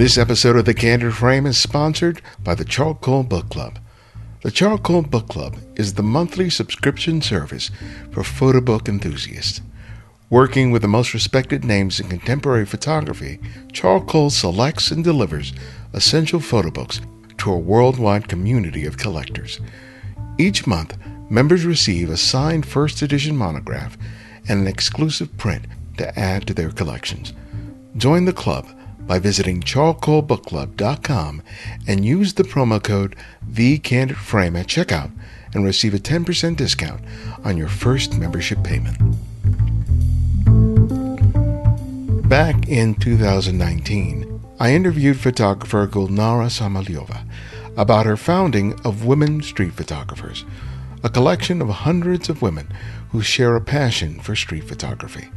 This episode of The Candid Frame is sponsored by the Charcoal Book Club. The Charcoal Book Club is the monthly subscription service for photo book enthusiasts. Working with the most respected names in contemporary photography, Charcoal selects and delivers essential photo books to a worldwide community of collectors. Each month, members receive a signed first edition monograph and an exclusive print to add to their collections. Join the club by visiting charcoalbookclub.com and use the promo code TheCandidFrame at checkout and receive a 10% discount on your first membership payment. Back in 2019, I interviewed photographer Gulnara Samoilova about her founding of Women Street Photographers, a collection of hundreds of women who share a passion for street photography.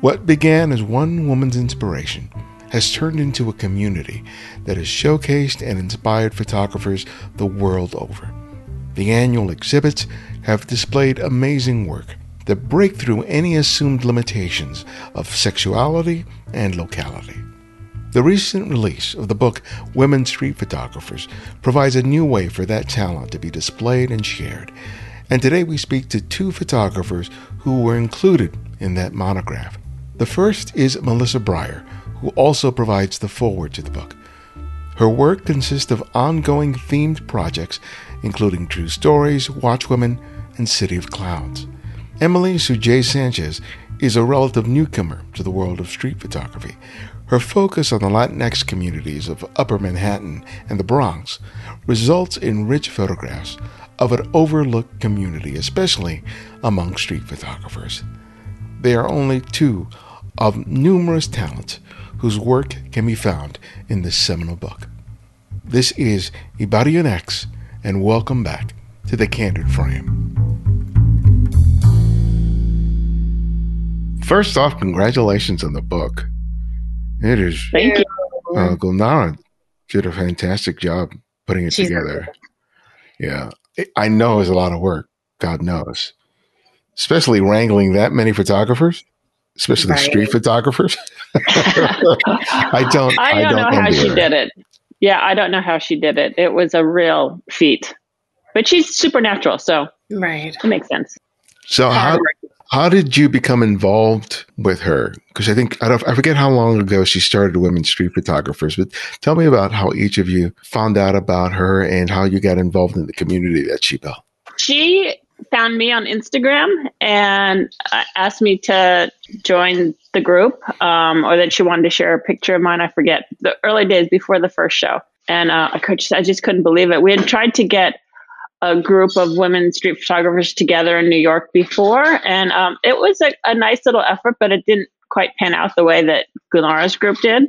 What began as one woman's inspiration has turned into a community that has showcased and inspired photographers the world over. The annual exhibits have displayed amazing work that break through any assumed limitations of sexuality and locality. The recent release of the book Women Street Photographers provides a new way for that talent to be displayed and shared. And today we speak to two photographers who were included in that monograph. The first is Melissa Breyer, who also provides the foreword to the book. Her work consists of ongoing themed projects, including True Stories, Watchwomen, and City of Clouds. Emily Sujay Sanchez is a relative newcomer to the world of street photography. Her focus on the Latinx communities of Upper Manhattan and the Bronx results in rich photographs of an overlooked community, especially among street photographers. They are only two of numerous talents whose work can be found in this seminal book. This is Ibarionex, and welcome back to the Candid Frame. First off, congratulations on the book. It is. Thank you. Uh, Gulnara did a fantastic job putting it She's together. Yeah. I know it's a lot of work. God knows. Especially wrangling that many photographers especially Right. street photographers. I don't. I don't, know how she her. did it. Yeah, I don't know how she did it. It was a real feat. But she's supernatural, so Right. it makes sense. So how how did you become involved with her? Because I think I don't. I forget how long ago she started Women Street Photographers. But tell me about how each of you found out about her and how you got involved in the community that she built. She found me on Instagram and uh, asked me to join the group, um, or that she wanted to share a picture of mine. I forget the early days before the first show, and uh, I could just, I just couldn't believe it. We had tried to get a group of women street photographers together in New York before, and um, it was a, a nice little effort, but it didn't quite pan out the way that Gulnara's group did.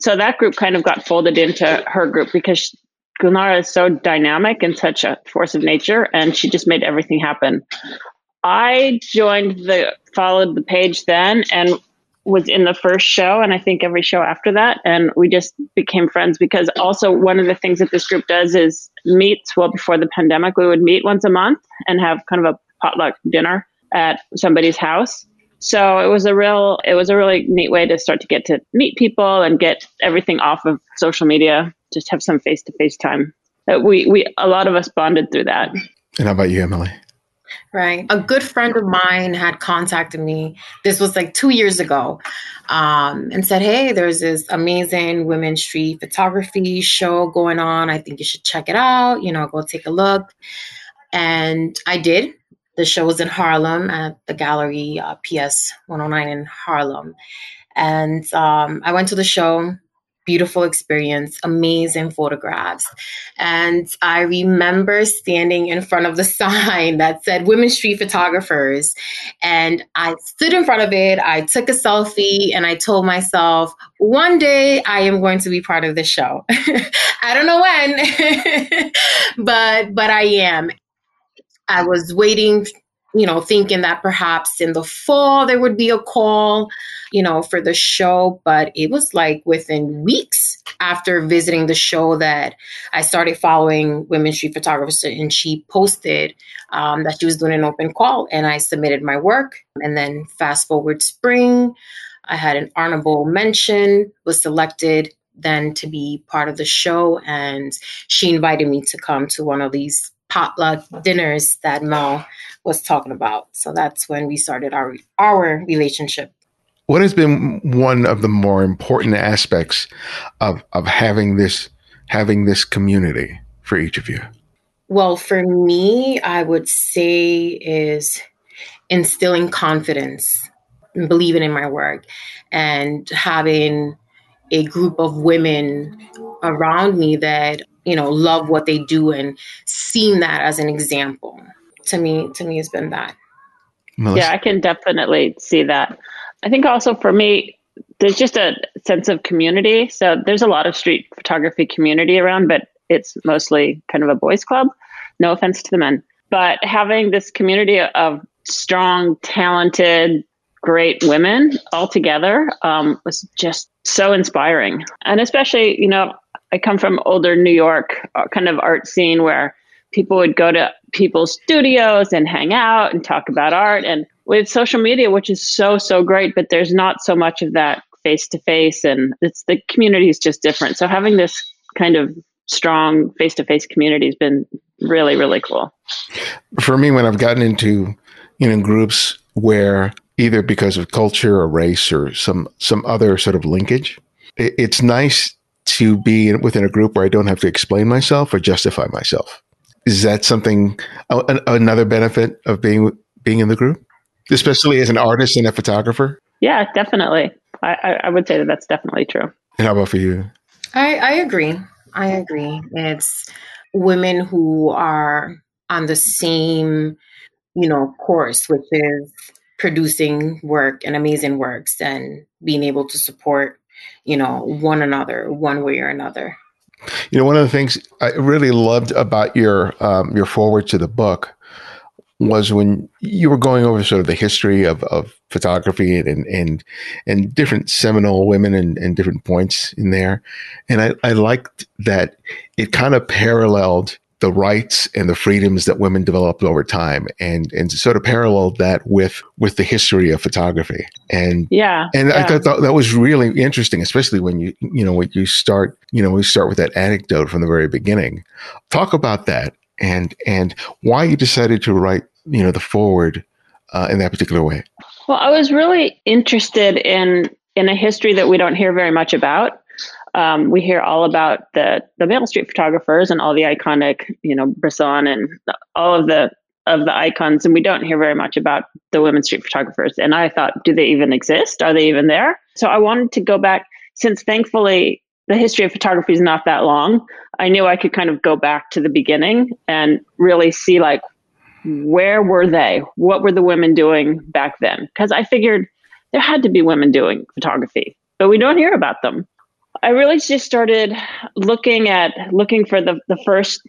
So that group kind of got folded into her group because Gulnara is so dynamic and such a force of nature, and she just made everything happen. I joined the followed the page then and was in the first show and I think every show after that and we just became friends because also one of the things that this group does is meets well before the pandemic we would meet once a month and have kind of a potluck dinner at somebody's house so it was a real it was a really neat way to start to get to meet people and get everything off of social media just have some face to face time that we we a lot of us bonded through that And how about you, Emily? Right. A good friend of mine had contacted me. This was like two years ago, um, and said, "Hey, there's this amazing women's street photography show going on. I think you should check it out. You know, go take a look." And I did. The show was in Harlem at the gallery uh, PS 109 in Harlem, and um, I went to the show. Beautiful experience, amazing photographs. And I remember standing in front of the sign that said Women Street Photographers. And I stood in front of it, I took a selfie, and I told myself, one day I am going to be part of the show. I don't know when, but but I am. I was waiting, you know, thinking that perhaps in the fall there would be a call, you know, for the show. But it was like within weeks after visiting the show that I started following Women Street Photographers, and she posted um, that she was doing an open call, and I submitted my work. And then fast forward spring, I had an honorable mention, was selected then to be part of the show. And she invited me to come to one of these potluck dinners that Mel was talking about. So that's when we started our our relationship. What has been one of the more important aspects of of having this having this community for each of you? Well, for me, I would say is instilling confidence, and believing in my work, and having a group of women around me that you know love what they do and seeing that as an example. To me to me has been that. Melissa? yeah i can definitely see that. I think also for me there's just a sense of community. So there's a lot of street photography community around but it's mostly kind of a boys club. No offense to the men. But having this community of strong talented great women all together um, was just so inspiring. And especially, you know, I come from older New York uh, kind of art scene where people would go to people's studios and hang out and talk about art. And with social media, which is so, so great, but there's not so much of that face to face and it's the community is just different. So having this kind of strong face to face community has been really, really cool. For me, when I've gotten into, you know, groups where either because of culture or race or some some other sort of linkage. It's nice to be within a group where I don't have to explain myself or justify myself. Is that something another benefit of being being in the group, especially as an artist and a photographer? Yeah, definitely. I, I would say that that's definitely true. And how about for you? I, I agree. I agree. It's women who are on the same, you know, course, which is producing work and amazing works and being able to support you know one another one way or another you know one of the things i really loved about your um, your foreword to the book was when you were going over sort of the history of, of photography and, and and different seminal women and, and different points in there. And I, I liked that it kind of paralleled the rights and the freedoms that women developed over time. And and sort of paralleled that with with the history of photography. And yeah and yeah. i thought that was really interesting especially when you you know when you start you know we start with that anecdote from the very beginning. Talk about that and and why you decided to write you know the foreword uh, in that particular way. Well i was really interested in in a history that we don't hear very much about um, we hear all about the the male street photographers and all the iconic, you know, Bresson and all of the of the icons, and we don't hear very much about the women street photographers. And I thought, do they even exist? Are they even there? So I wanted to go back, since thankfully the history of photography is not that long. I knew I could kind of go back to the beginning and really see like where were they? What were the women doing back then? Because I figured there had to be women doing photography, but we don't hear about them. I really just started looking at looking for the the first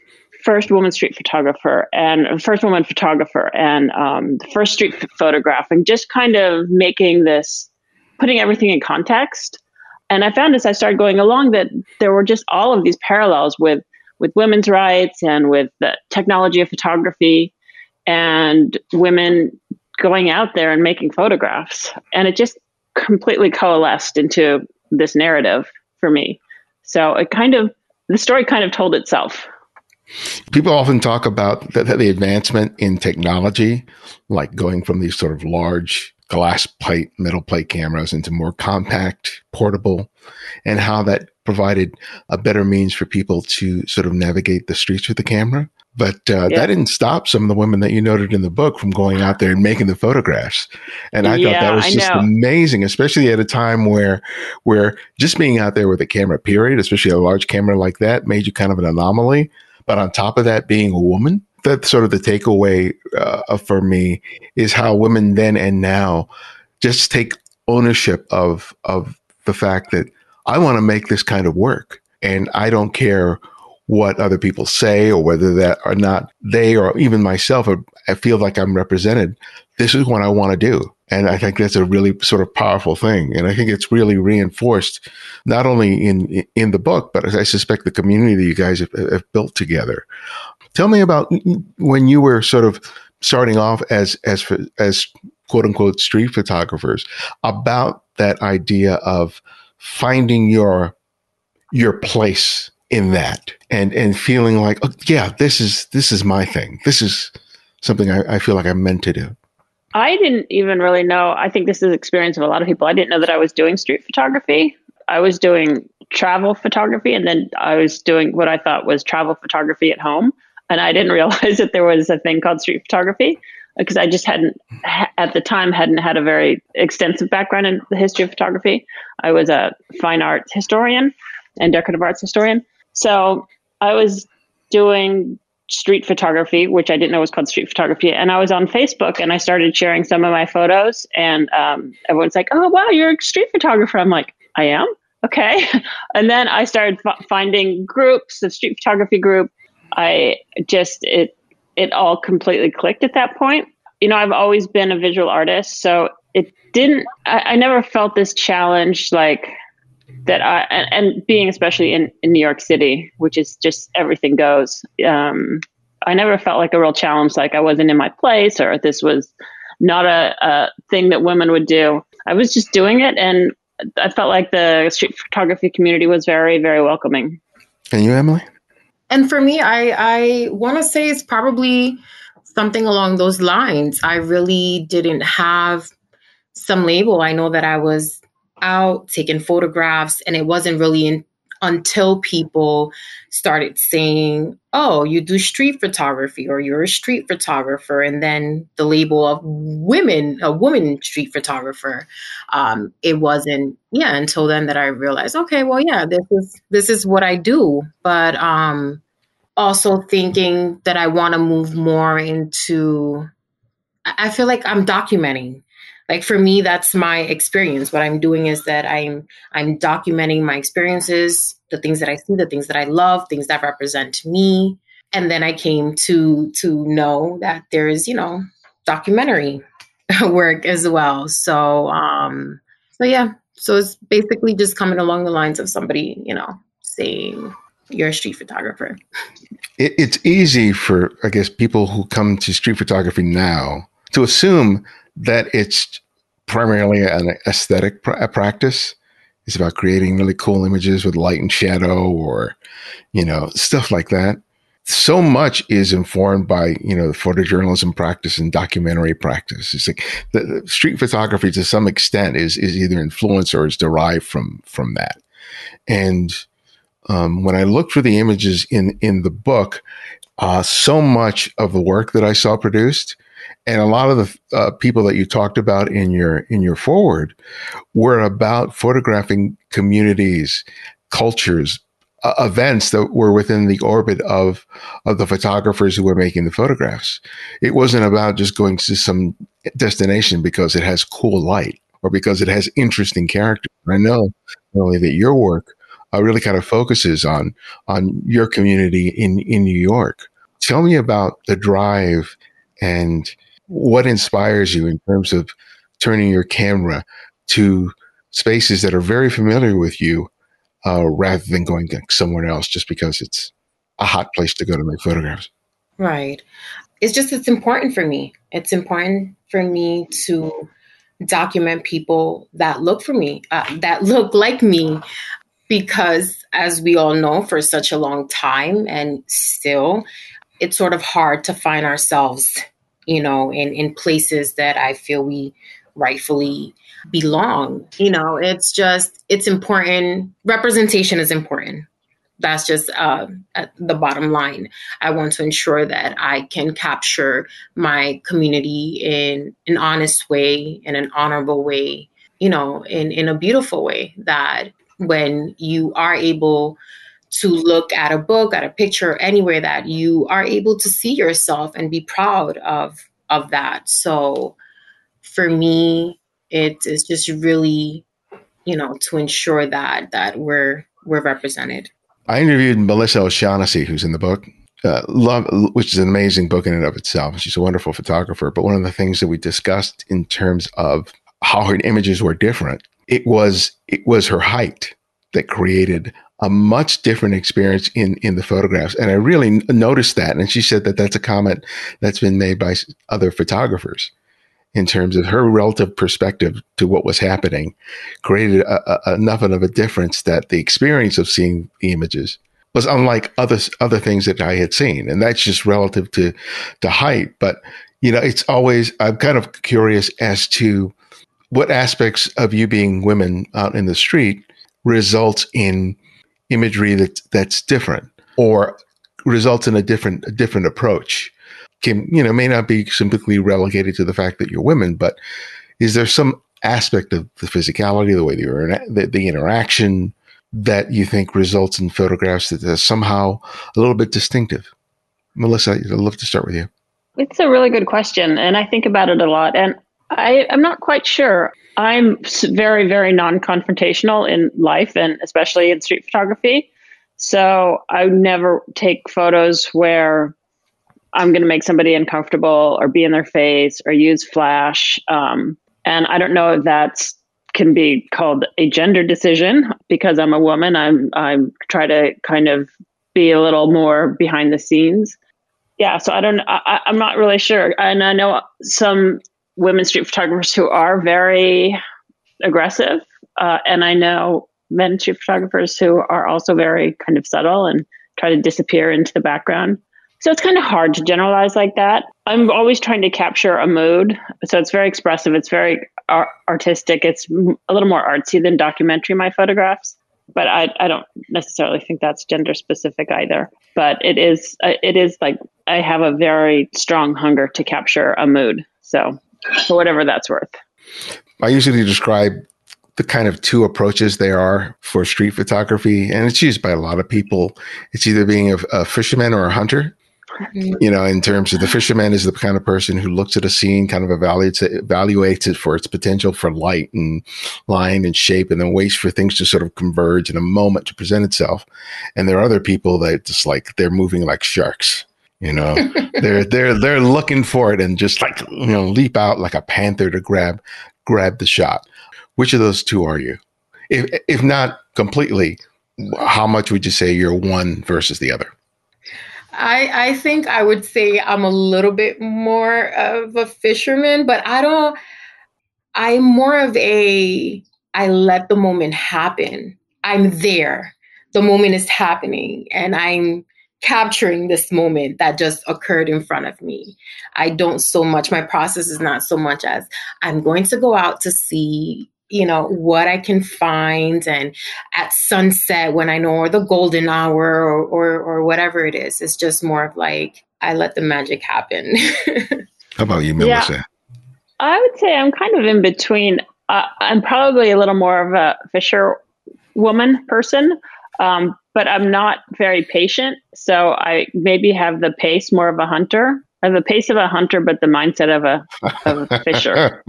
first woman street photographer and first woman photographer and um, the first street photograph and just kind of making this putting everything in context. And i found as i started going along that there were just all of these parallels with with women's rights and with the technology of photography and women going out there and making photographs. And it just completely coalesced into this narrative for me. So it kind of, the story kind of told itself. People often talk about the, the advancement in technology, like going from these sort of large glass plate, metal plate cameras into more compact, portable, and how that provided a better means for people to sort of navigate the streets with the camera. But uh, yeah. that didn't stop some of the women that you noted in the book from going out there and making the photographs. And I yeah, thought that was just amazing, especially at a time where where just being out there with a camera, period, especially a large camera like that, made you kind of an anomaly. But on top of that, being a woman, that's sort of the takeaway uh, for me is how women then and now just take ownership of of the fact that I want to make this kind of work, and I don't care what other people say or whether that or not they or even myself are, I feel like I'm represented. This is what I want to do. And I think that's a really sort of powerful thing. And I think it's really reinforced not only in, in the book, but I suspect the community that you guys have, have built together. Tell me about when you were sort of starting off as, as, as quote unquote street photographers about that idea of finding your your place in that and and feeling like oh, yeah this is this is my thing. This is something I, I feel like i'm meant to do. I didn't even really know. I think this is experience of a lot of people. I didn't know that i was doing street photography. I was doing travel photography and then i was doing what i thought was travel photography at home. And i didn't realize that there was a thing called street photography because I just hadn't at the time hadn't had a very extensive background in the history of photography. I was a fine arts historian and decorative arts historian. So I was doing street photography, which I didn't know was called street photography. And I was on Facebook and I started sharing some of my photos. And um, everyone's like, oh, wow, you're a street photographer. I'm like, I am? Okay. and then I started f- finding groups, the street photography group. I just, it, it all completely clicked at that point. You know, I've always been a visual artist. So it didn't, I, I never felt this challenge like, that I and, and, being especially in, in New York City, which is just everything goes. Um, I never felt like a real challenge, like I wasn't in my place or this was not a, a thing that women would do. I was just doing it, and I felt like the street photography community was very, very welcoming. And you, Emily? And for me, I I want to say it's probably something along those lines. I really didn't have some label. I know that I was out taking photographs, and it wasn't really in, until people started saying, "Oh, you do street photography, or you're a street photographer," and then the label of women, a woman street photographer. Um, it wasn't, yeah, until then that I realized, okay, well, yeah, this is this is what I do, but um, also thinking that I want to move more into. I feel like I'm documenting like for me that's my experience. What i'm doing is that i'm i'm documenting my experiences the things that i see the things that i love things that represent me. And then i came to to know that there is you know documentary work as well. So um so yeah. So it's basically just coming along the lines of somebody you know saying you're a street photographer. It, it's easy for i guess people who come to street photography now to assume that it's primarily an aesthetic pr- practice. It's about creating really cool images with light and shadow or, you know, stuff like that. So much is informed by, you know, the photojournalism practice and documentary practice. It's like the, the street photography to some extent is, is either influenced or is derived from, from that. And, um, when I looked for the images in, in the book, uh, so much of the work that I saw produced and a lot of the uh, people that you talked about in your in your foreword were about photographing communities, cultures, uh, events that were within the orbit of of the photographers who were making the photographs. It wasn't about just going to some destination because it has cool light or because it has interesting character I know only that your work uh, really kind of focuses on on your community in in New York. Tell me about the drive and what inspires you in terms of turning your camera to spaces that are very familiar with you uh, rather than going somewhere else just because it's a hot place to go to make photographs? Right. It's just it's important for me. It's important for me to document people that look for me uh, that look like me because as we all know for such a long time and still it's sort of hard to find ourselves you know, in, in places that I feel we rightfully belong. You know, it's just, it's important. Representation is important. That's just uh, the bottom line. I want to ensure that I can capture my community in an honest way, in an honorable way, you know, in, in a beautiful way that when you are able to look at a book, at a picture, anywhere that you are able to see yourself and be proud of of that. So for me, it is just really, you know, to ensure that that we're we're represented. I interviewed Melissa O'Shaughnessy, who's in the book. Uh, love, which is an amazing book in and of itself. She's a wonderful photographer. But one of the things that we discussed in terms of how her images were different, it was it was her height that created a much different experience in in the photographs. And i really noticed that. And she said that that's a comment that's been made by other photographers in terms of her relative perspective to what was happening created a, a, enough of a difference that the experience of seeing the images was unlike other other things that I had seen, and that's just relative to to height. But you know, it's always I'm kind of curious as to what aspects of you being women out in the street results in imagery that that's different or results in a different a different approach can you know may not be simply relegated to the fact that you're women but is there some aspect of the physicality the way the, the interaction that you think results in photographs that are somehow a little bit distinctive? Melissa i'd love to start with you. It's a really good question and i think about it a lot and I, i'm not quite sure i'm very very non-confrontational in life and especially in street photography so I never take photos where I'm going to make somebody uncomfortable or be in their face or use flash. Um, and I don't know if that's can be called a gender decision because I'm a woman. I'm I'm try to kind of be a little more behind the scenes. Yeah, so I don't. I, I'm not really sure, and I know some women street photographers who are very aggressive, uh, and I know men street photographers who are also very kind of subtle and try to disappear into the background. So it's kind of hard to generalize like that. I'm always trying to capture a mood. So it's very expressive. It's very ar- artistic. It's a little more artsy than documentary, my photographs. But I, I don't necessarily think that's gender specific either. But it is, uh, it is like I have a very strong hunger to capture a mood. So for whatever that's worth. I usually describe the kind of two approaches there are for street photography, and it's used by a lot of people. It's either being a, a fisherman or a hunter. You know, in terms of the fisherman is the kind of person who looks at a scene, kind of evaluates it, evaluates it for its potential for light and line and shape, and then waits for things to sort of converge in a moment to present itself. And there are other people that just like they're moving like sharks. You know, they're they're they're looking for it and just like you know leap out like a panther to grab grab the shot. Which of those two are you? If if not completely, how much would you say you're one versus the other? I I think I would say I'm a little bit more of a fisherman, but I don't I'm more of a I let the moment happen. I'm there. The moment is happening and I'm capturing this moment that just occurred in front of me. I don't so much, my process is not so much as I'm going to go out to see you know what i can find and at sunset when i know or the golden hour or, or or whatever it is. It's just more of like i let the magic happen. How about you melissa? Yeah, i would say i'm kind of in between. Uh, i'm probably a little more of a fisher woman person um, but i'm not very patient so i maybe have the pace more of a hunter I have the pace of a hunter, but the mindset of a, of a fisher.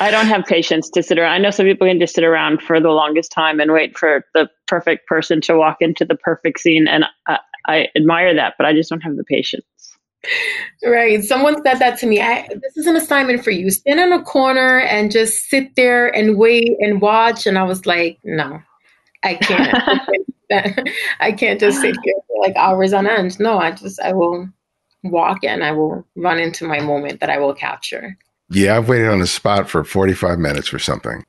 I don't have patience to sit around. I know some people can just sit around for the longest time and wait for the perfect person to walk into the perfect scene. And I, I admire that, but I just don't have the patience. Right. Someone said that to me. I, this is an assignment for you. Stand in a corner and just sit there and wait and watch. And I was like, no, I can't. I can't just sit here for like hours on end. No, I just, I will walk and I will run into my moment that I will capture. Yeah, I've waited on the spot for 45 minutes for something.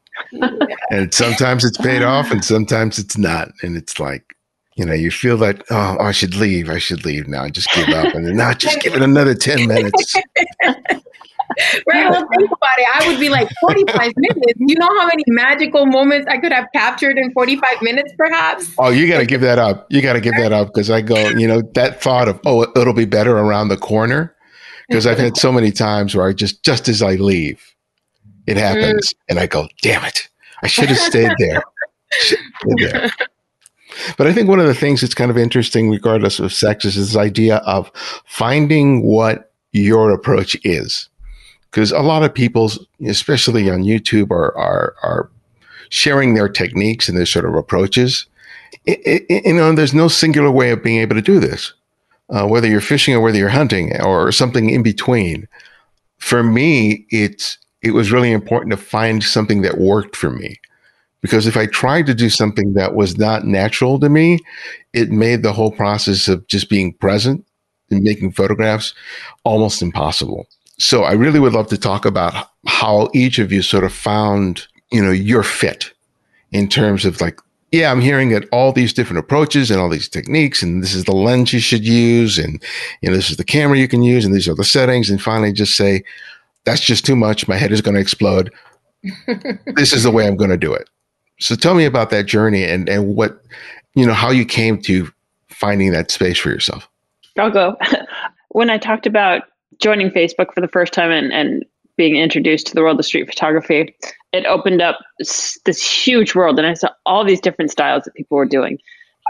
and sometimes it's paid off and sometimes it's not. And it's like, you know, you feel like, oh, I should leave. I should leave now. Just give up. And then, no, just give it another 10 minutes. right. Well, think about it. I would be like 45 minutes. You know how many magical moments I could have captured in 45 minutes, perhaps? Oh, you got to give that up. You got to give that up because I go, you know, that thought of, oh, it'll be better around the corner because I've had so many times where I just just as I leave, it happens, mm. and I go, "Damn it! I should have stayed there." stayed there. But I think one of the things that's kind of interesting, regardless of sex, is this idea of finding what your approach is. Because a lot of people, especially on YouTube, are are are sharing their techniques and their sort of approaches. It, it, you know, there's no singular way of being able to do this uh, whether you're fishing or whether you're hunting or something in between. For me, it's it was really important to find something that worked for me. Because if I tried to do something that was not natural to me, it made the whole process of just being present and making photographs almost impossible. So I really would love to talk about how each of you sort of found, you know, your fit in terms of like, yeah, I'm hearing that all these different approaches and all these techniques, and this is the lens you should use, and you know, this is the camera you can use, and these are the settings, and finally just say, that's just too much. My head is going to explode. this is the way I'm going to do it. So tell me about that journey and and what, you know, how you came to finding that space for yourself. I'll go. when I talked about joining Facebook for the first time and, and being introduced to the world of street photography, it opened up this huge world, and I saw all these different styles that people were doing.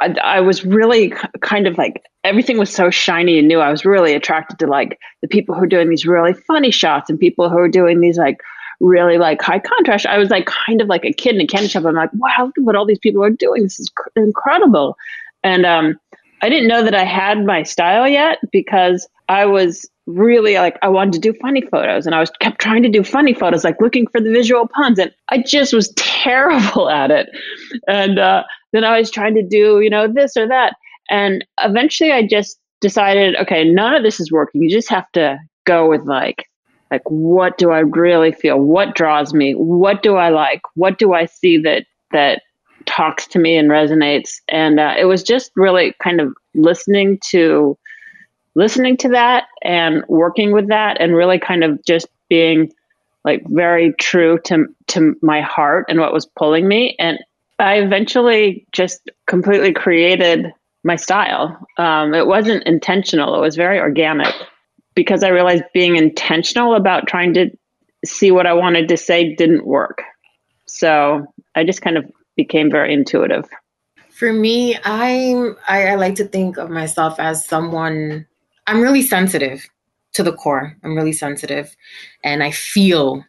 I, I, was really kind of like everything was so shiny and new. I was really attracted to like the people who are doing these really funny shots and people who are doing these like really like high contrast. I was like kind of like a kid in a candy shop. I'm like, wow, what all these people are doing. This is cr- incredible. And um, I didn't know that I had my style yet because I was really like I wanted to do funny photos and I was kept trying to do funny photos, like looking for the visual puns, and I just was terrible at it. And uh, then I was trying to do you know this or that, and eventually I just decided, okay, none of this is working. You just have to go with like like what do I really feel? What draws me? What do I like? What do I see that that talks to me and resonates? And uh, it was just really kind of listening to listening to that and working with that and really kind of just being like very true to to my heart and what was pulling me. And i eventually just completely created my style. Um, it wasn't intentional. It was very organic because i realized being intentional about trying to see what i wanted to say didn't work. So i just kind of became very intuitive. For me i'm I, I like to think of myself as someone I'm really sensitive to the core. I'm really sensitive and I feel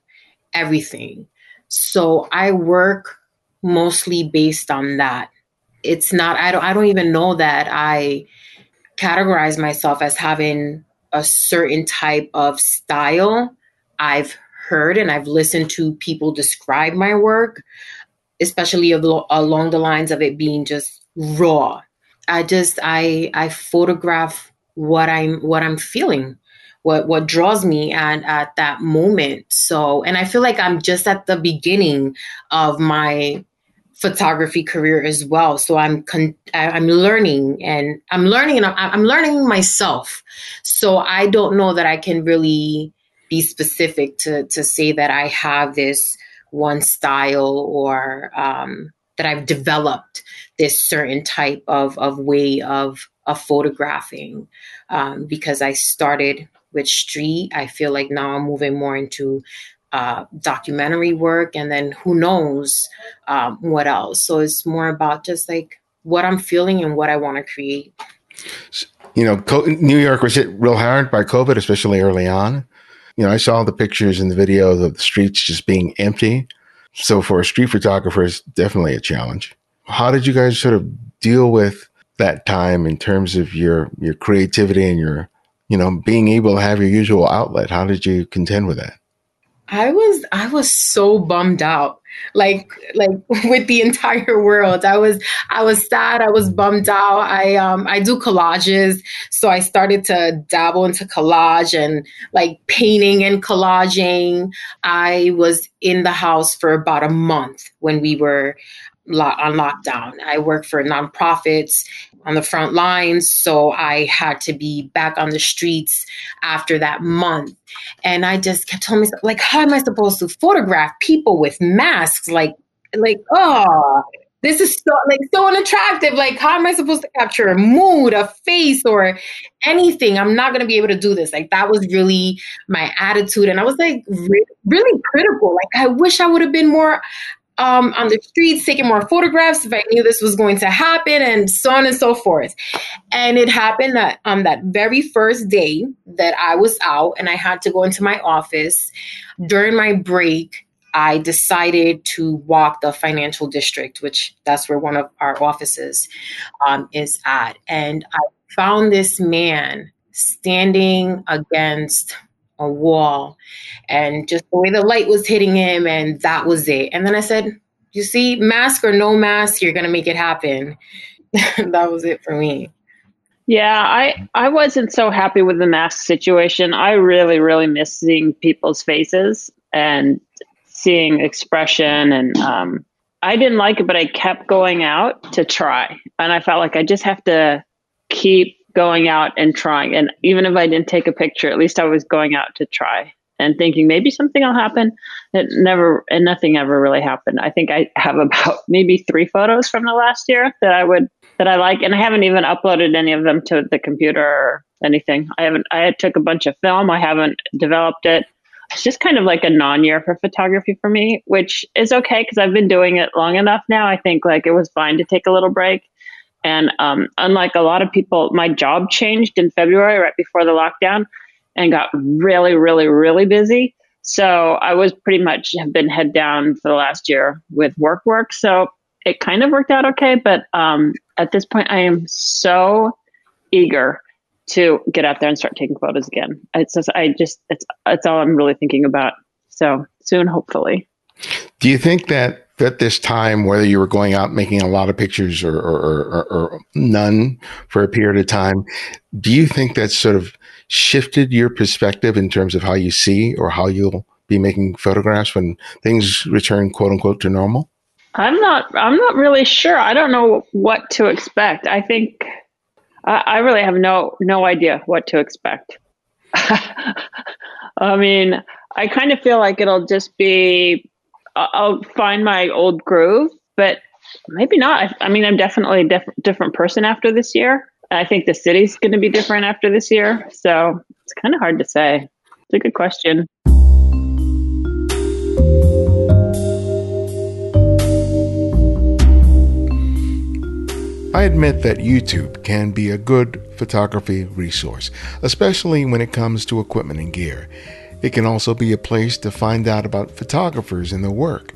everything. So I work mostly based on that. It's not I don't I don't even know that I categorize myself as having a certain type of style. I've heard and I've listened to people describe my work, especially along the lines of it being just raw. I just I I photograph what I'm what I'm feeling, what what draws me at at that moment. So, and I feel like I'm just at the beginning of my photography career as well. So I'm con- I'm learning and I'm learning and I'm, I'm learning myself. So I don't know that I can really be specific to to say that I have this one style or um, that I've developed this certain type of of way of of photographing um, because I started with street. I feel like now I'm moving more into uh, documentary work, and then who knows um, what else. So it's more about just like what I'm feeling and what I want to create. You know, New York was hit real hard by COVID, especially early on. You know, I saw the pictures and the videos of the streets just being empty. So for a street photographer, it's definitely a challenge. How did you guys sort of deal with that time in terms of your your creativity and your you know being able to have your usual outlet. How did you contend with that? I was i was so bummed out. Like like with the entire world. I was i was sad. I was bummed out. I um i do collages. So i started to dabble into collage and like painting and collaging. I was in the house for about a month when we were on lockdown. I work for nonprofits on the front lines, so I had to be back on the streets after that month. And I just kept telling myself, like, how am I supposed to photograph people with masks? Like, like, oh, this is so like so unattractive. Like, how am I supposed to capture a mood, a face, or anything? I'm not gonna be able to do this. Like, that was really my attitude, and I was like re- really critical. Like, I wish I would have been more um, on the streets taking more photographs if I knew this was going to happen, and so on and so forth. And it happened that on um, that very first day that I was out and I had to go into my office during my break. I decided to walk the financial district, which that's where one of our offices um, is at. And I found this man standing against a wall. And just the way the light was hitting him and that was it. And then i said you see mask or no mask you're gonna make it happen. That was it for me. Yeah, I I wasn't so happy with the mask situation. I really really miss seeing people's faces and seeing expression and um, I didn't like it, but I kept going out to try, and I felt like I just have to keep going out and trying. And even if I didn't take a picture, at least I was going out to try and thinking maybe something will happen. It never and nothing ever really happened. I think I have about maybe three photos from the last year that I would that I like, and I haven't even uploaded any of them to the computer or anything. I haven't. I took a bunch of film. I haven't developed it. It's just kind of like a non-year for photography for me, which is okay because I've been doing it long enough now. I think like it was fine to take a little break. And um, unlike a lot of people, my job changed in February right before the lockdown and got really, really, really busy. So I was pretty much have been head down for the last year with work work. So it kind of worked out okay. But um, at this point, I am so eager to get out there and start taking photos again. It's just, I just, it's, it's all I'm really thinking about. So soon, hopefully. Do you think that at this time, whether you were going out making a lot of pictures or, or, or, or, none for a period of time, do you think that sort of shifted your perspective in terms of how you see or how you'll be making photographs when things return quote unquote to normal? I'm not I'm not really sure. I don't know what to expect. I think I, I really have no no idea what to expect. I mean, I kind of feel like it'll just be I'll find my old groove, but maybe not. I, I mean, I'm definitely a diff- different person after this year. I think the city's going to be different after this year. So it's kind of hard to say. It's a good question. I admit that YouTube can be a good photography resource, especially when it comes to equipment and gear. It can also be a place to find out about photographers and their work.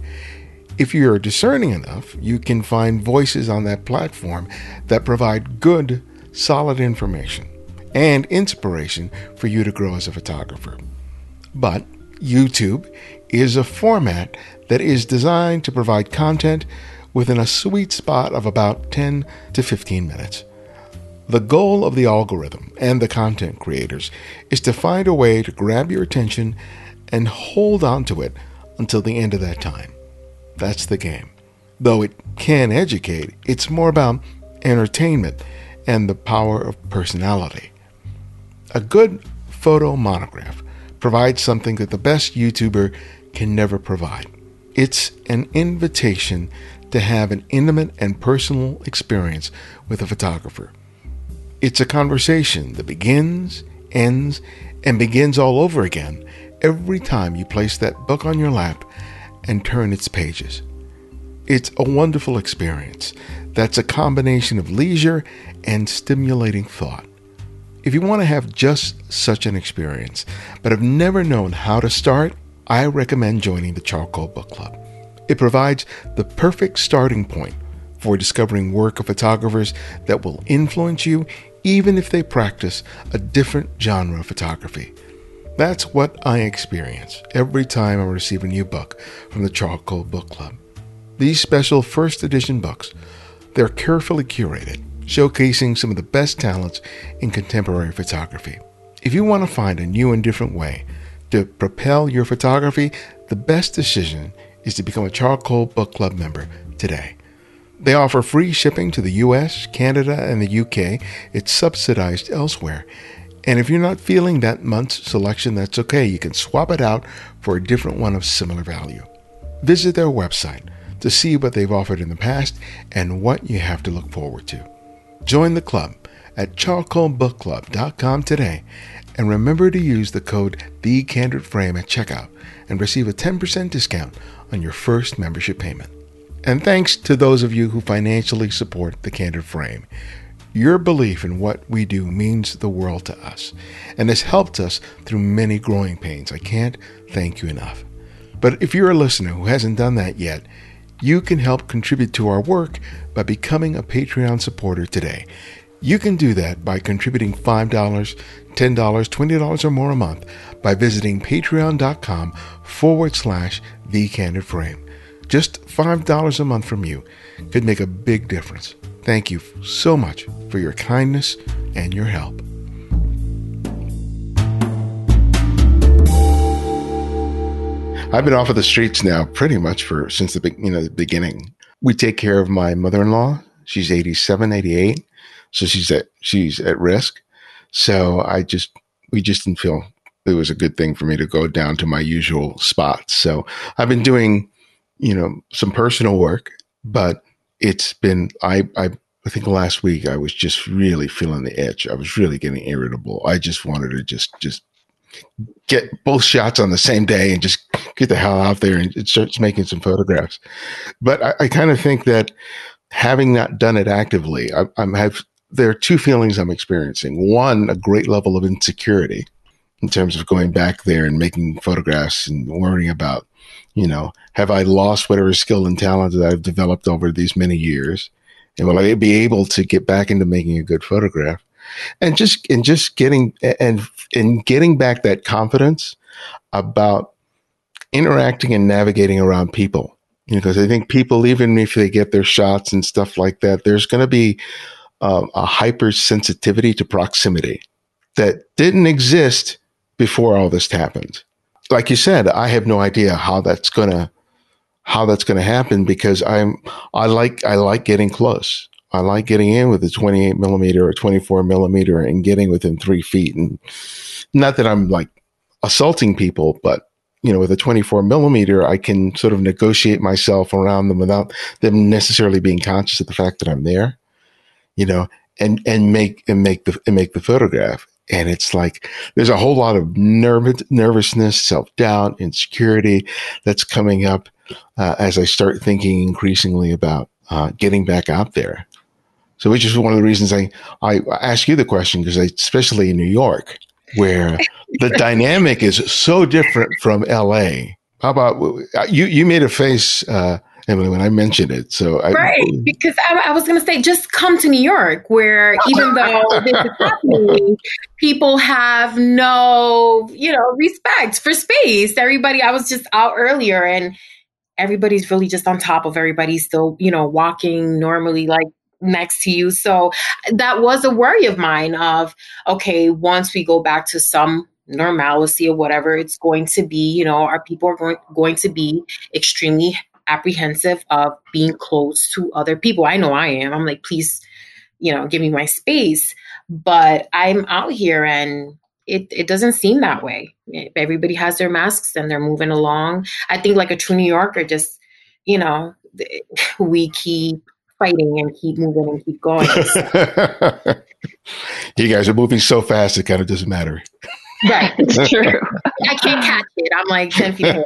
If you're discerning enough, you can find voices on that platform that provide good solid information, and inspiration for you to grow as a photographer. But YouTube is a format that is designed to provide content within a sweet spot of about 10 to 15 minutes. The goal of the algorithm and the content creators is to find a way to grab your attention and hold on to it until the end of that time. That's the game. Though it can educate, it's more about entertainment and the power of personality. A good photo monograph provides something that the best YouTuber can never provide. It's an invitation to have an intimate and personal experience with a photographer. It's a conversation that begins, ends, and begins all over again every time you place that book on your lap and turn its pages. It's a wonderful experience that's a combination of leisure and stimulating thought. If you want to have just such an experience, but have never known how to start, I recommend joining the Charcoal Book Club. It provides the perfect starting point for discovering work of photographers that will influence you even if they practice a different genre of photography. That's what I experience every time I receive a new book from the Charcoal Book Club. These special first edition books, they're carefully curated showcasing some of the best talents in contemporary photography. If you want to find a new and different way to propel your photography, the best decision is to become a Charcoal Book Club member today. They offer free shipping to the US, Canada, and the UK. It's subsidized elsewhere. And if you're not feeling that month's selection, that's okay. You can swap it out for a different one of similar value. Visit their website to see what they've offered in the past and what you have to look forward to. Join the club at charcoalbookclub.com today and remember to use the code TheCandidFrame at checkout and receive a 10% discount on your first membership payment. And thanks to those of you who financially support The Candid Frame. Your belief in what we do means the world to us and has helped us through many growing pains. I can't thank you enough. But if you're a listener who hasn't done that yet, you can help contribute to our work by becoming a Patreon supporter today. You can do that by contributing $5, $10, $20 or more a month by visiting patreon.com forward slash the candid frame. Just $5 a month from you could make a big difference. thank you so much for your kindness and your help. I've been off of the streets now pretty much for since the you know the beginning. We take care of my mother-in-law. She's 87, 88. So she's at she's at risk. So I just we just didn't feel it was a good thing for me to go down to my usual spots. So I've been doing, you know, some personal work, but it's been I I I think last week I was just really feeling the itch. I was really getting irritable. I just wanted to just just get both shots on the same day and just get the hell out there and start making some photographs. But I, I kind of think that having not done it actively, I, I'm have there are two feelings I'm experiencing. One, a great level of insecurity in terms of going back there and making photographs and worrying about, you know, have I lost whatever skill and talent that I've developed over these many years? And will I be able to get back into making a good photograph? And just and just getting and and getting back that confidence about interacting and navigating around people. Because I think people, even if they get their shots and stuff like that, there's going to be um, a hypersensitivity to proximity that didn't exist before all this happened. Like you said, I have no idea how that's gonna how that's gonna happen because I'm I like I like getting close. I like getting in with a 28 millimeter or 24 millimeter and getting within three feet. And not that I'm like assaulting people, but you know, with a 24 millimeter, I can sort of negotiate myself around them without them necessarily being conscious of the fact that I'm there you know, and and make and make the and make the photograph. And it's like there's a whole lot of nervous nervousness, self doubt, insecurity that's coming up uh, as I start thinking increasingly about uh, getting back out there. So, which is one of the reasons I I ask you the question because especially in New York, where the dynamic is so different from L.A. How about you? You made a face. Uh, Emily, when I mentioned it. So I, right, because I, I was going to say, just come to New York, where even though this is happening, people have no, you know, respect for space. Everybody, I was just out earlier, and everybody's really just on top of everybody, still, you know, walking normally, like next to you. So that was a worry of mine. Of okay, once we go back to some normalcy or whatever it's going to be you know our people are going, going to be extremely apprehensive of being close to other people. I know I am. I'm like, please, you know, give me my space. But I'm out here and it, it doesn't seem that way. Everybody has their masks and they're moving along. I think, like a true New Yorker, just, you know, we keep fighting and keep moving and keep going. you guys are moving so fast, it kind of doesn't matter. Right, it's true. I can't catch it. I'm like 10 feet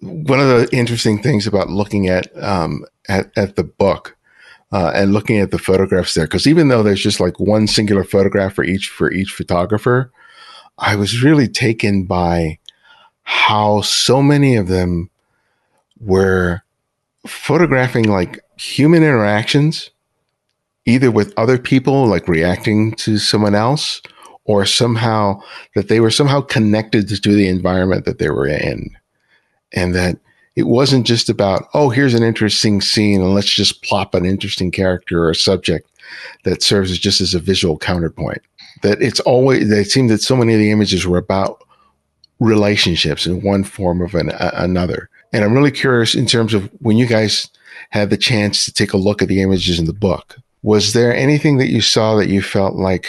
One of the interesting things about looking at um, at, at the book uh, and looking at the photographs there, because even though there's just like one singular photograph for each for each photographer, I was really taken by how so many of them were photographing like human interactions, either with other people, like reacting to someone else, or somehow that they were somehow connected to the environment that they were in. And that it wasn't just about, oh, here's an interesting scene and let's just plop an interesting character or a subject that serves as just as a visual counterpoint. That it's always, it seemed that so many of the images were about relationships in one form of an, another. And I'm really curious in terms of when you guys had the chance to take a look at the images in the book, was there anything that you saw that you felt like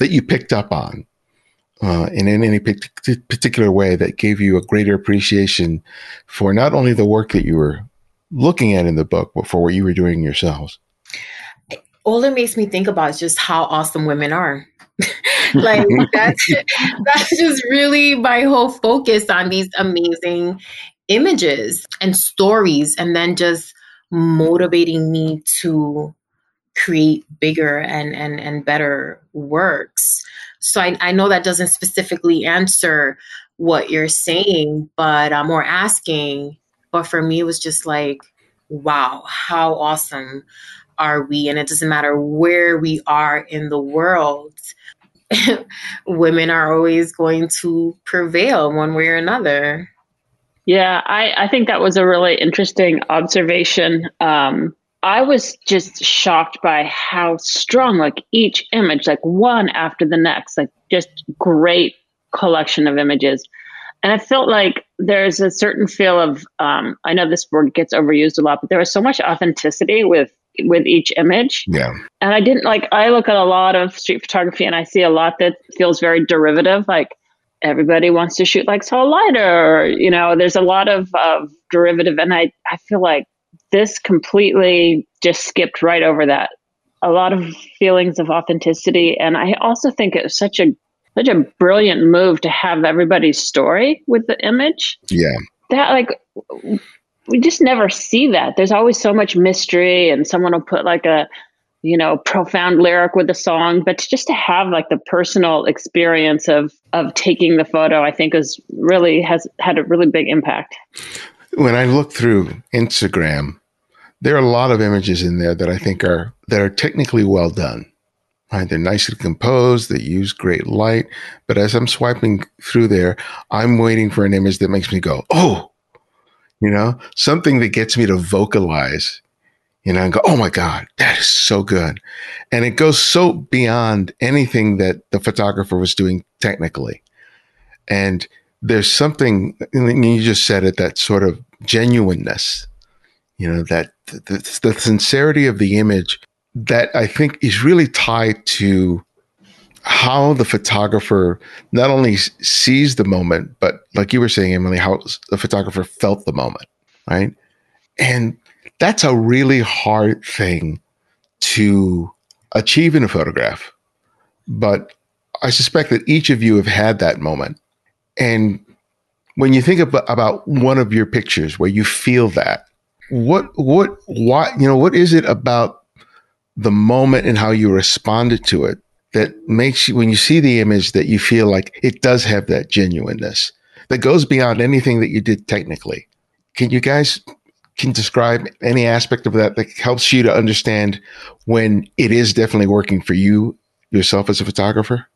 that you picked up on uh, in any particular way that gave you a greater appreciation for not only the work that you were looking at in the book, but for what you were doing yourselves? All it makes me think about is just how awesome women are. like that's that's just really my whole focus on these amazing images and stories and then just motivating me to create bigger and and and better works. So I, I know that doesn't specifically answer what you're saying, but I'm more asking. But for me, it was just like, wow, how awesome are we? And it doesn't matter where we are in the world. women are always going to prevail one way or another. Yeah, I, I think that was a really interesting observation. Um, I was just shocked by how strong, like each image, like one after the next, like just great collection of images. And I felt like there's a certain feel of, um, I know this word gets overused a lot, but there was so much authenticity with with each image. Yeah. And I didn't like, I look at a lot of street photography and I see a lot that feels very derivative. Like everybody wants to shoot like Saul Leiter, or, you know, there's a lot of, of derivative. And I, I feel like this completely just skipped right over that. A lot of feelings of authenticity. And I also think it was such a, such a brilliant move to have everybody's story with the image. Yeah. That like we just never see that. There's always so much mystery, and someone will put like a, you know, profound lyric with a song. But just to have like the personal experience of of taking the photo, I think is really has had a really big impact. When I look through Instagram, there are a lot of images in there that I think are that are technically well done. Right, they're nicely composed. They use great light. But as I'm swiping through there, I'm waiting for an image that makes me go, "Oh, you know, something that gets me to vocalize, you know, and go, oh my God, that is so good. And it goes so beyond anything that the photographer was doing technically. And there's something, you just said it, that sort of genuineness, you know, that the, the sincerity of the image that I think is really tied to how the photographer not only sees the moment, but like you were saying, Emily, how the photographer felt the moment, right? And that's a really hard thing to achieve in a photograph. But I suspect that each of you have had that moment. And when you think about, about one of your pictures where you feel that, what, what, why, you know, what is it about the moment and how you responded to it that makes you, when you see the image, that you feel like it does have that genuineness that goes beyond anything that you did technically. Can you guys can describe any aspect of that that helps you to understand when it is definitely working for you yourself as a photographer?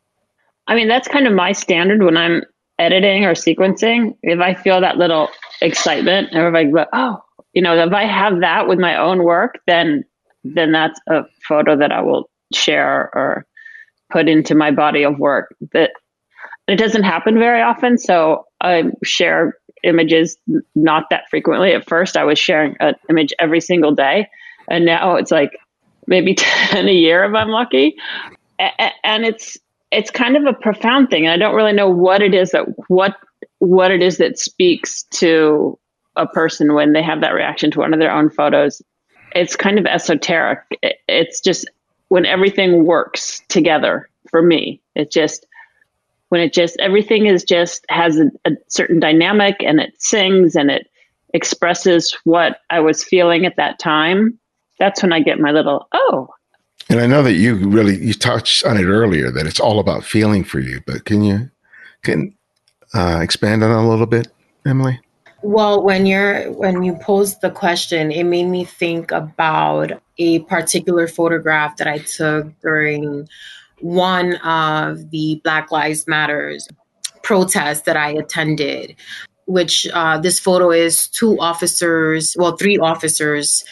I mean, that's kind of my standard when I'm editing or sequencing. If I feel that little excitement, or if I go, oh, you know, if I have that with my own work, then then that's a photo that I will share or put into my body of work that it doesn't happen very often. So I share images not that frequently. At first, I was sharing an image every single day, and now it's like maybe 10 a year if I'm lucky. And it's it's kind of a profound thing. I don't really know what it is that what what it is that speaks to a person when they have that reaction to one of their own photos. It's kind of esoteric. It's just when everything works together for me. It just when it just everything is just has a, a certain dynamic and it sings and it expresses what I was feeling at that time. That's when I get my little oh. And I know that you really you touched on it earlier that it's all about feeling for you, but can you can uh, expand on a little bit, Emily? Well, when you're when you posed the question, it made me think about a particular photograph that I took during one of the Black Lives Matters protests that I attended, which uh, this photo is two officers, well, three officers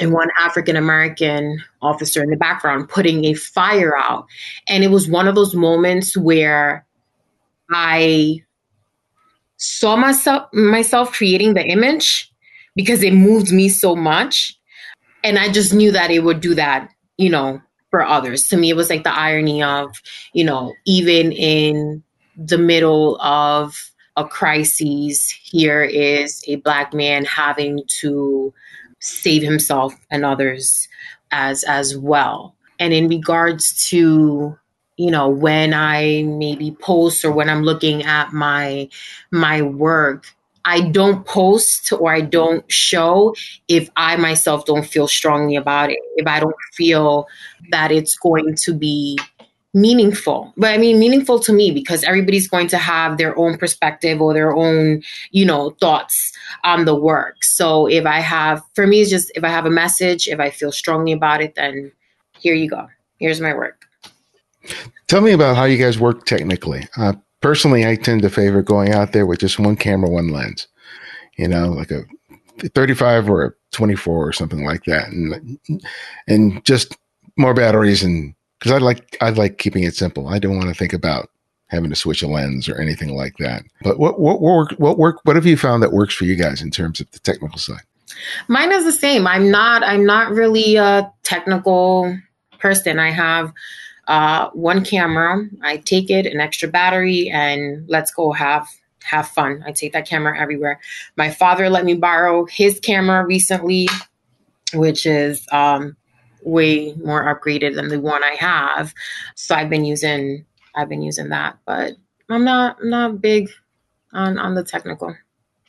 and one African American officer in the background putting a fire out. And it was one of those moments where I saw myself myself creating the image because it moved me so much. And i just knew that it would do that you know for others. To me it was like the irony of you know even in the middle of a crisis here is a black man having to save himself and others as as well. And in regards to you know when i maybe post or when i'm looking at my my work i don't post or i don't show if i myself don't feel strongly about it if i don't feel that it's going to be meaningful. But i mean meaningful to me because everybody's going to have their own perspective or their own you know thoughts on the work. So if i have for me it's just if i have a message if i feel strongly about it then here you go. Here's my work Tell me about how you guys work technically. Uh, personally, I tend to favor going out there with just one camera, one lens. You know, like a 35 or a 24 or something like that, and and just more batteries and because I like I like keeping it simple. I don't want to think about having to switch a lens or anything like that. But what what work what work what have you found that works for you guys in terms of the technical side? Mine is the same. I'm not I'm not really a technical person. I have uh, one camera. I take it, an extra battery, and let's go have have fun. I take that camera everywhere. My father let me borrow his camera recently, which is um, way more upgraded than the one I have. So I've been using I've been using that, but I'm not I'm not big on on the technical.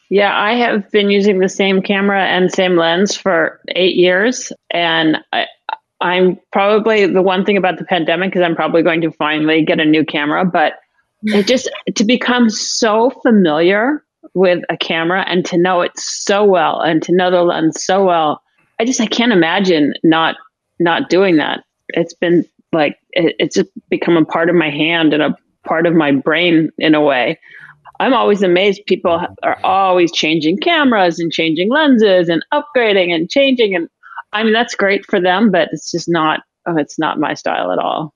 Yeah, I have been using the same camera and same lens for eight years, and I, I'm probably the one thing about the pandemic is I'm probably going to finally get a new camera, but it mm. just to become so familiar with a camera and to know it so well and to know the lens so well, I just I can't imagine not not doing that. It's been like it, it's just become a part of my hand and a part of my brain in a way. I'm always amazed people are always changing cameras and changing lenses and upgrading and changing and I mean that's great for them but it's just not oh, it's not my style at all.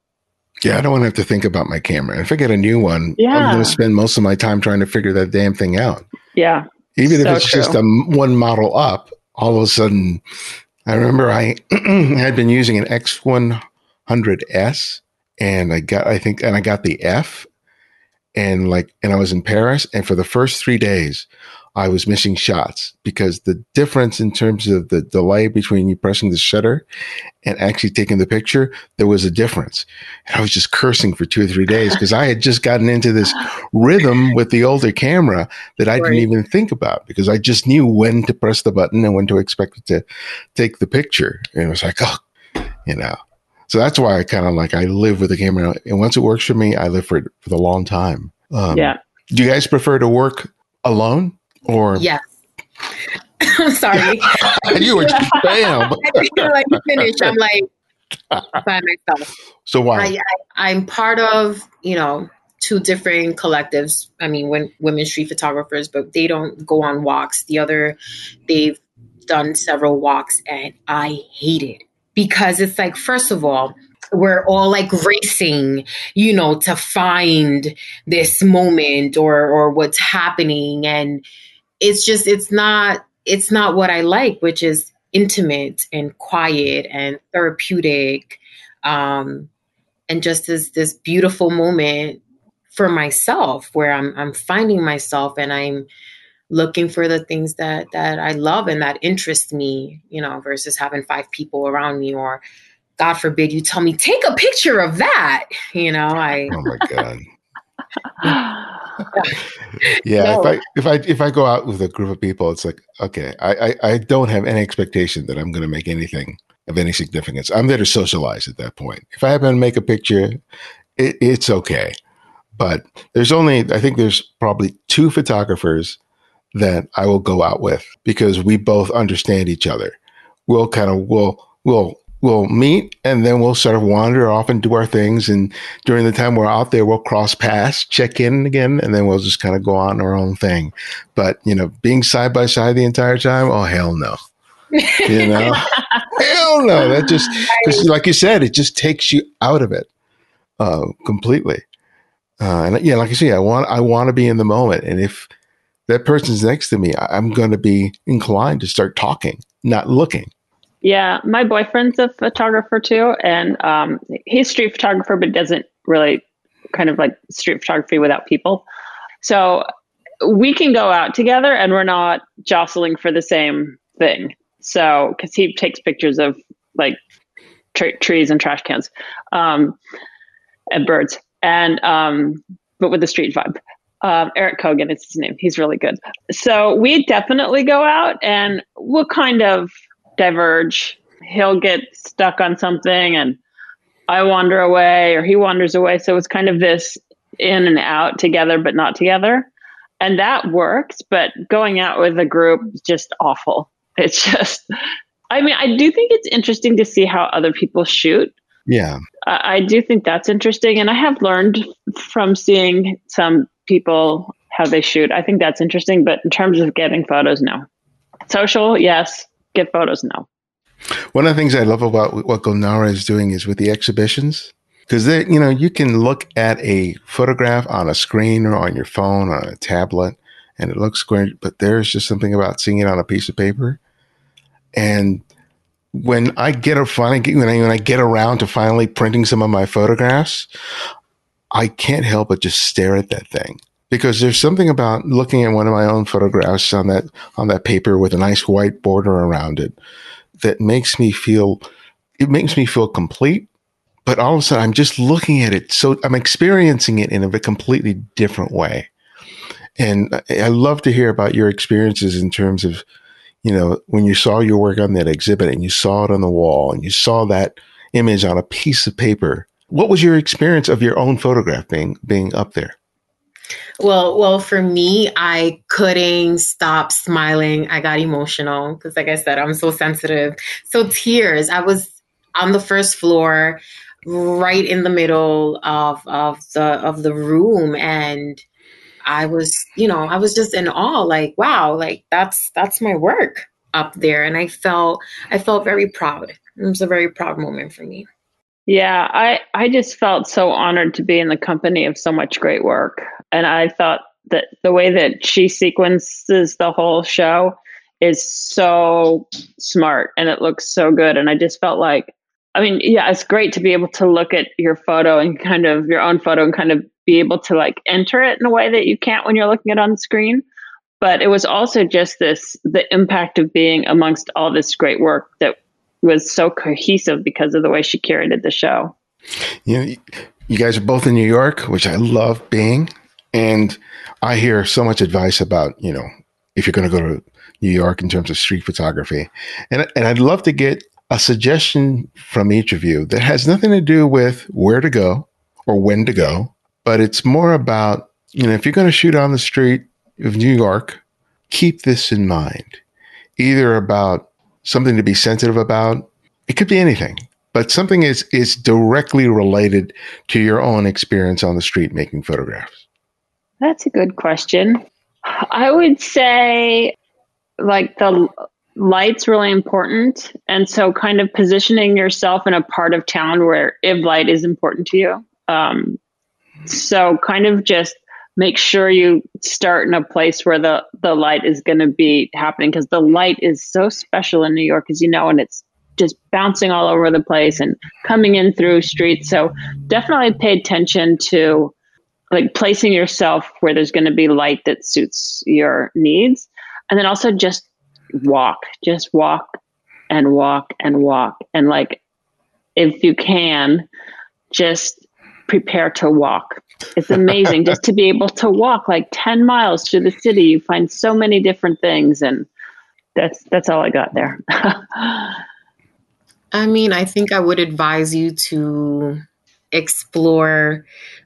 Yeah, I don't want to have to think about my camera. If I get a new one, yeah. I'm going to spend most of my time trying to figure that damn thing out. Yeah. Even so if it's true. just a one model up, all of a sudden I remember I had been using an X100S and I got, I think, and I got the F and like, and I was in Paris and for the first three days, I was missing shots because the difference in terms of the delay between you pressing the shutter and actually taking the picture, there was a difference. And I was just cursing for two or three days because I had just gotten into this rhythm with the older camera that I right. didn't even think about because I just knew when to press the button and when to expect it to take the picture. And it was like, oh, you know. So that's why I kind of like I live with the camera, and once it works for me, I live for it for the long time. Um, yeah. Do you guys prefer to work alone? Or yes. I'm sorry. you were just bam. I like finish. I'm like by myself. So why? I, I, I'm part of you know two different collectives. I mean, when women street photographers, but they don't go on walks. The other, they've done several walks, and I hate it because it's like, first of all, we're all like racing, you know, to find this moment or or what's happening, and it's just it's not it's not what I like, which is intimate and quiet and therapeutic, um, and just this this beautiful moment for myself where I'm I'm finding myself and I'm looking for the things that that I love and that interest me, you know, versus having five people around me or God forbid you tell me take a picture of that, you know, I Oh my god. yeah, no. if I if I if I go out with a group of people, it's like okay, I I, I don't have any expectation that I'm going to make anything of any significance. I'm there to socialize at that point. If I happen to make a picture, it, it's okay. But there's only I think there's probably two photographers that I will go out with because we both understand each other. We'll kind of we'll we'll we'll meet and then we'll sort of wander off and do our things. And during the time we're out there, we'll cross paths, check in again, and then we'll just kind of go on our own thing. But, you know, being side by side the entire time, oh, hell no. You know, hell no. That just, because like you said, it just takes you out of it uh, completely. Uh, and yeah, like I say, I want, I want to be in the moment. And if that person's next to me, I'm going to be inclined to start talking, not looking. Yeah, my boyfriend's a photographer too, and um, he's street photographer, but doesn't really kind of like street photography without people. So we can go out together, and we're not jostling for the same thing. So because he takes pictures of like trees and trash cans, um, and birds, and um, but with the street vibe. Um, Eric Kogan is his name. He's really good. So we definitely go out and we'll kind of diverge. He'll get stuck on something and I wander away or he wanders away. So it's kind of this in and out together, but not together. And that works, but going out with a group is just awful. It's just, I mean, I do think it's interesting to see how other people shoot. Yeah. I, I do think that's interesting. And I have learned from seeing some people how they shoot. I think that's interesting. But in terms of getting photos, no. Social, yes get photos, now. One of the things I love about what Gulnara is doing is with the exhibitions, because you know you can look at a photograph on a screen or on your phone on a tablet, and it looks great. But there's just something about seeing it on a piece of paper, and when I get a finally when I, when I get around to finally printing some of my photographs, I can't help but just stare at that thing because there's something about looking at one of my own photographs on that on that paper with a nice white border around it that makes me feel it makes me feel complete but all of a sudden i'm just looking at it. So i'm experiencing it in a completely different way. And i love to hear about your experiences in terms of you know when you saw your work on that exhibit and you saw it on the wall and you saw that image on a piece of paper what was your experience of your own photograph being being up there well, well, for me, I couldn't stop smiling. I got emotional because, like I said, I'm so sensitive. So tears. I was on the first floor, right in the middle of of the of the room, and I was, you know, I was just in awe. Like, wow, like that's that's my work up there, and I felt I felt very proud. It was a very proud moment for me. Yeah, I, I just felt so honored to be in the company of so much great work. And I thought that the way that she sequences the whole show is so smart and it looks so good. And I just felt like, I mean, yeah, it's great to be able to look at your photo and kind of your own photo and kind of be able to like enter it in a way that you can't when you're looking at on screen. But it was also just this the impact of being amongst all this great work that was so cohesive because of the way she curated the show. You know, you guys are both in New York, which I love being, and I hear so much advice about you know if you're going to go to New York in terms of street photography, and and I'd love to get a suggestion from each of you that has nothing to do with where to go or when to go, but it's more about you know if you're going to shoot on the street of New York, keep this in mind, either about something to be sensitive about. It could be anything, but something is is directly related to your own experience on the street making photographs. That's a good question. I would say like the light's really important and so kind of positioning yourself in a part of town where if light is important to you um, so kind of just make sure you start in a place where the the light is going to be happening because the light is so special in New York as you know and it's just bouncing all over the place and coming in through streets. So definitely pay attention to like placing yourself where there's going to be light that suits your needs. And then also just walk just walk and walk and walk. And like if you can just prepare to walk it's amazing just to be able to walk like 10 miles through the city. You find so many different things and that's that's all I got there. I mean, I think I would advise you to explore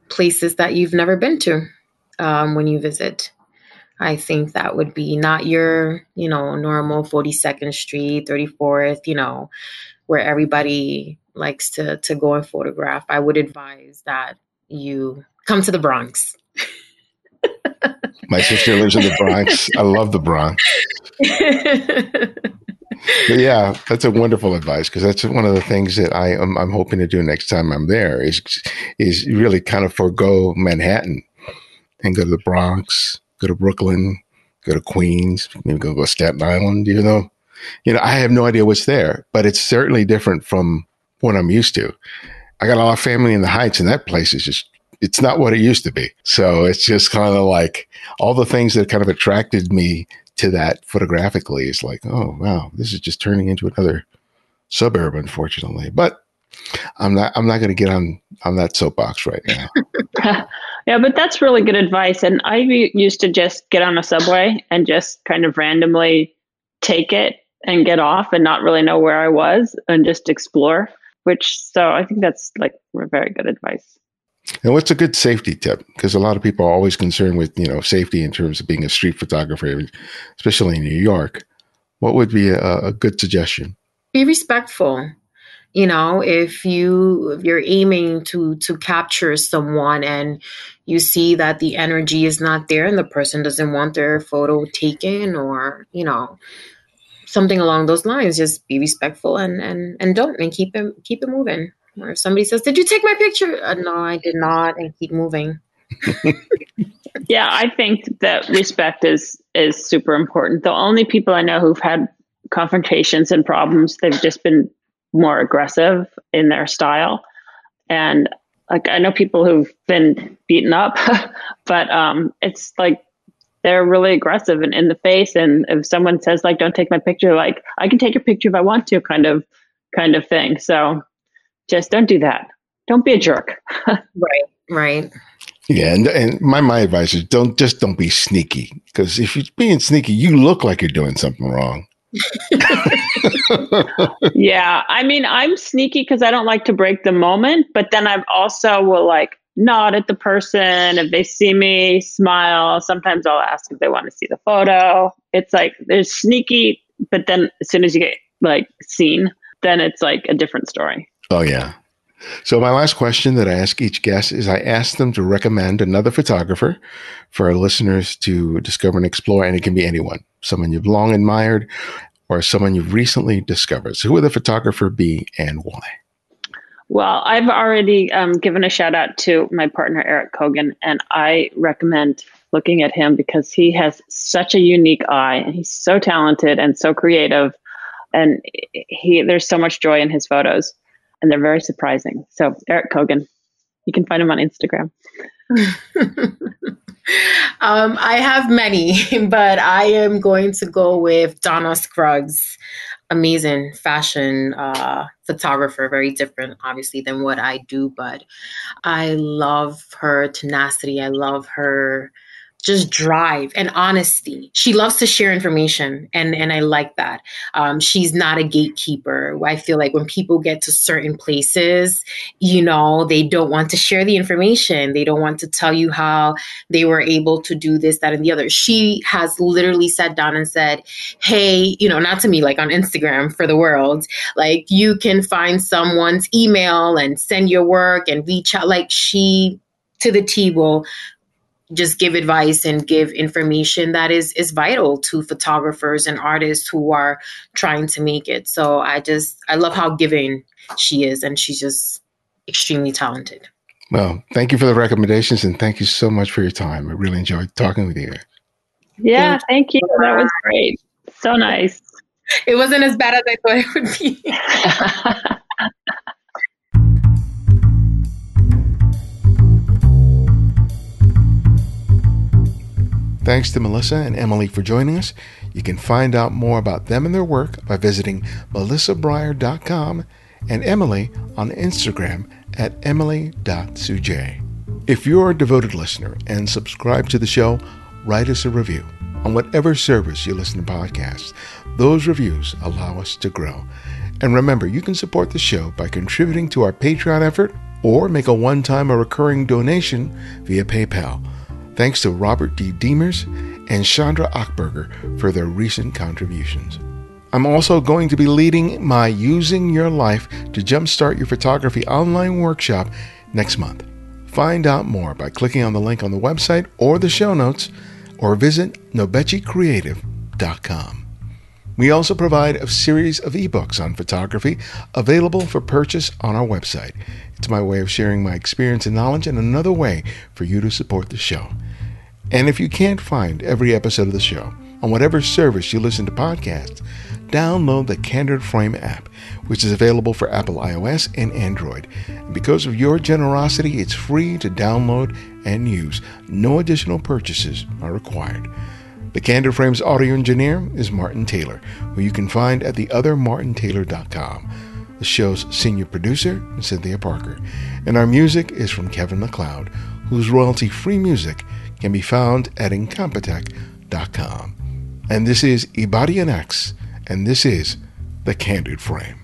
places that you've never been to um, when you visit. I think that would be not your, you know, normal 42nd Street, 34th, you know, where everybody likes to to go and photograph. I would advise that you come to the Bronx. My sister lives in the Bronx. I love the Bronx. but yeah, that's a wonderful advice because that's one of the things that I am I'm hoping to do next time I'm there is is really kind of forego Manhattan and go to the Bronx, go to Brooklyn, go to Queens, maybe go to Staten Island. You know, you know, I have no idea what's there, but it's certainly different from what I'm used to. I got a lot of family in the Heights, and that place is just it's not what it used to be. So it's just kind of like all the things that kind of attracted me to that photographically is like, oh wow, this is just turning into another suburb, unfortunately. But I'm not I'm not going to get on on that soapbox right now. yeah, but that's really good advice. And I used to just get on a subway and just kind of randomly take it and get off and not really know where I was and just explore. Which so I think that's like very good advice. And what's a good safety tip? Because a lot of people are always concerned with, you know, safety in terms of being a street photographer, especially in New York. What would be a, a good suggestion? Be respectful. You know, if you if you're aiming to to capture someone and you see that the energy is not there and the person doesn't want their photo taken or, you know, something along those lines. Just be respectful and and and don't and keep it keep it moving. Or if somebody says, "Did you take my picture?" Uh, no, I did not, and keep moving. yeah, I think that respect is is super important. The only people I know who've had confrontations and problems, they've just been more aggressive in their style. And like I know people who've been beaten up, but um, it's like they're really aggressive and in the face. And if someone says like, "Don't take my picture," like I can take your picture if I want to, kind of, kind of thing. So just don't do that. Don't be a jerk. right. Right. Yeah, and, and my my advice is don't just don't be sneaky because if you're being sneaky, you look like you're doing something wrong. yeah, I mean, I'm sneaky because I don't like to break the moment, but then I've also will like nod at the person if they see me, smile. Sometimes I'll ask if they want to see the photo. It's like there's sneaky, but then as soon as you get like seen, then it's like a different story. Oh yeah. So my last question that I ask each guest is I ask them to recommend another photographer for our listeners to discover and explore, and it can be anyone, someone you've long admired or someone you've recently discovered. So who would the photographer be and why? Well, I've already um, given a shout out to my partner Eric Kogan, and I recommend looking at him because he has such a unique eye, and he's so talented and so creative, and he there's so much joy in his photos and they're very surprising. So Eric Kogan, you can find him on Instagram. um, I have many, but I am going to go with Donna Scruggs. Amazing fashion uh, photographer, very different, obviously, than what I do, but I love her tenacity. I love her just drive and honesty. She loves to share information, and and I like that. Um, she's not a gatekeeper. I feel like when people get to certain places, you know, they don't want to share the information. They don't want to tell you how they were able to do this, that, and the other. She has literally sat down and said, "Hey, you know, not to me, like on Instagram for the world, like you can find someone's email and send your work and reach out." Like she to the T will just give advice and give information that is is vital to photographers and artists who are trying to make it. So I just I love how giving she is and she's just extremely talented. Well, thank you for the recommendations and thank you so much for your time. I really enjoyed talking with you. Yeah, thank you. That was great. So nice. It wasn't as bad as I thought it would be. Thanks to Melissa and Emily for joining us. You can find out more about them and their work by visiting melissabreyer.com and Emily on Instagram at emily.sujay. If you're a devoted listener and subscribe to the show, write us a review on whatever service you listen to podcasts. Those reviews allow us to grow. And remember, you can support the show by contributing to our Patreon effort or make a one time or recurring donation via PayPal. Thanks to Robert D. Demers and Chandra Achberger for their recent contributions. I'm also going to be leading my Using Your Life to Jumpstart Your Photography online workshop next month. Find out more by clicking on the link on the website or the show notes or visit nobechicreative.com. We also provide a series of ebooks on photography available for purchase on our website. It's my way of sharing my experience and knowledge and another way for you to support the show. And if you can't find every episode of the show on whatever service you listen to podcasts, download the Candid Frame app, which is available for Apple iOS and Android. And because of your generosity, it's free to download and use. No additional purchases are required. The Candid Frames audio engineer is Martin Taylor, who you can find at theothermartintaylor.com. The show's senior producer is Cynthia Parker, and our music is from Kevin MacLeod, whose royalty-free music can be found at incompetech.com. And this is Ibarionex, and this is The Candid Frame.